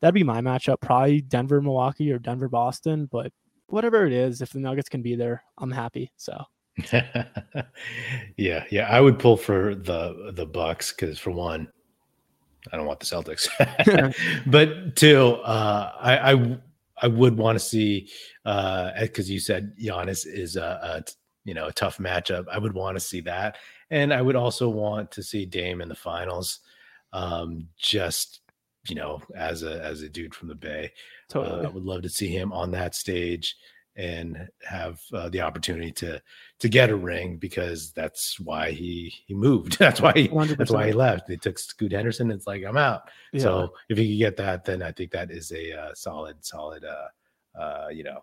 that'd be my matchup. Probably Denver, Milwaukee, or Denver, Boston. But whatever it is, if the Nuggets can be there, I'm happy. So [LAUGHS] yeah, yeah, I would pull for the the Bucks because for one, I don't want the Celtics, [LAUGHS] [LAUGHS] but two, uh, I, I I would want to see because uh, you said Giannis is a, a you know a tough matchup. I would want to see that, and I would also want to see Dame in the finals. Um, just you know, as a as a dude from the Bay, totally. uh, I would love to see him on that stage and have uh, the opportunity to to get a ring because that's why he he moved. [LAUGHS] That's why he 100%. that's why he left. They took Scoot Henderson. It's like I'm out. Yeah. So if he could get that, then I think that is a uh, solid solid uh uh you know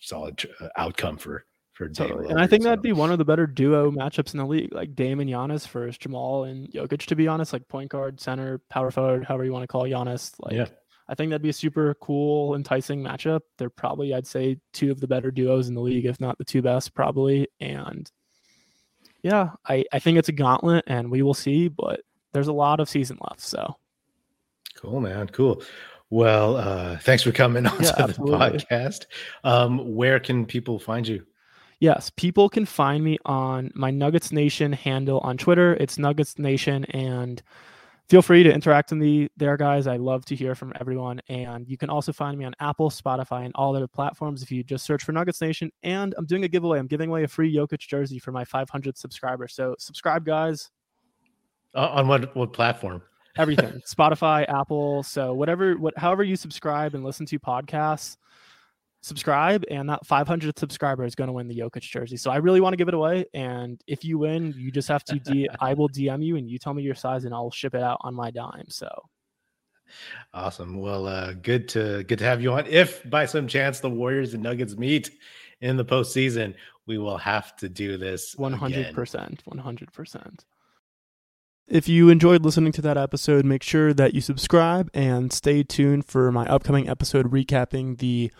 solid uh, outcome for for totally. And I think so. that'd be one of the better duo matchups in the league, like Dame and Giannis versus Jamal and Jokic. To be honest, like point guard, center, power forward, however you want to call Giannis. Like yeah. I think that'd be a super cool, enticing matchup. They're probably, I'd say, two of the better duos in the league, if not the two best, probably. And yeah, I, I think it's a gauntlet and we will see, but there's a lot of season left. So cool, man. Cool. Well, uh, thanks for coming [LAUGHS] on yeah, the podcast. Um, where can people find you? Yes, people can find me on my Nuggets Nation handle on Twitter. It's Nuggets Nation and feel free to interact with me there, guys. I love to hear from everyone. And you can also find me on Apple, Spotify, and all other platforms if you just search for Nuggets Nation. And I'm doing a giveaway. I'm giving away a free Jokic jersey for my 500 subscribers. So subscribe, guys. Uh, on what what platform? Everything. [LAUGHS] Spotify, Apple. So whatever, what, however you subscribe and listen to podcasts subscribe, and that 500 subscriber is going to win the Jokic jersey. So I really want to give it away. And if you win, you just have to D- [LAUGHS] I will DM you and you tell me your size, and I'll ship it out on my dime. So awesome. Well, uh, good to good to have you on. If by some chance the Warriors and Nuggets meet in the postseason, we will have to do this. One hundred percent. One hundred percent. If you enjoyed listening to that episode, make sure that you subscribe and stay tuned for my upcoming episode recapping the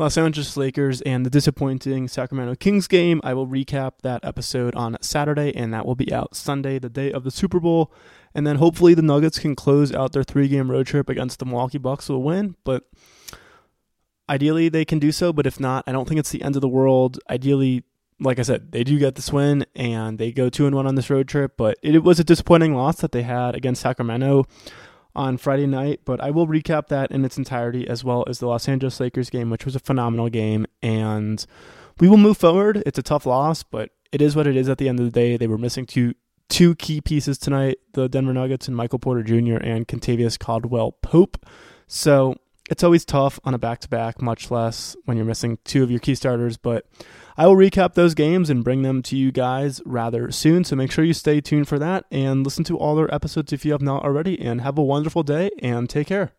Los Angeles Lakers and the disappointing Sacramento Kings game. I will recap that episode on Saturday, and that will be out Sunday, the day of the Super Bowl. And then hopefully the Nuggets can close out their three game road trip against the Milwaukee Bucks with a win. But ideally, they can do so. But if not, I don't think it's the end of the world. Ideally, like I said, they do get this win and they go two and one on this road trip. But it was a disappointing loss that they had against Sacramento on Friday night, but I will recap that in its entirety as well as the Los Angeles Lakers game, which was a phenomenal game. And we will move forward. It's a tough loss, but it is what it is at the end of the day. They were missing two two key pieces tonight, the Denver Nuggets and Michael Porter Jr. and Kentavious Caldwell Pope. So it's always tough on a back to back, much less when you're missing two of your key starters. But I will recap those games and bring them to you guys rather soon. So make sure you stay tuned for that and listen to all their episodes if you have not already. And have a wonderful day and take care.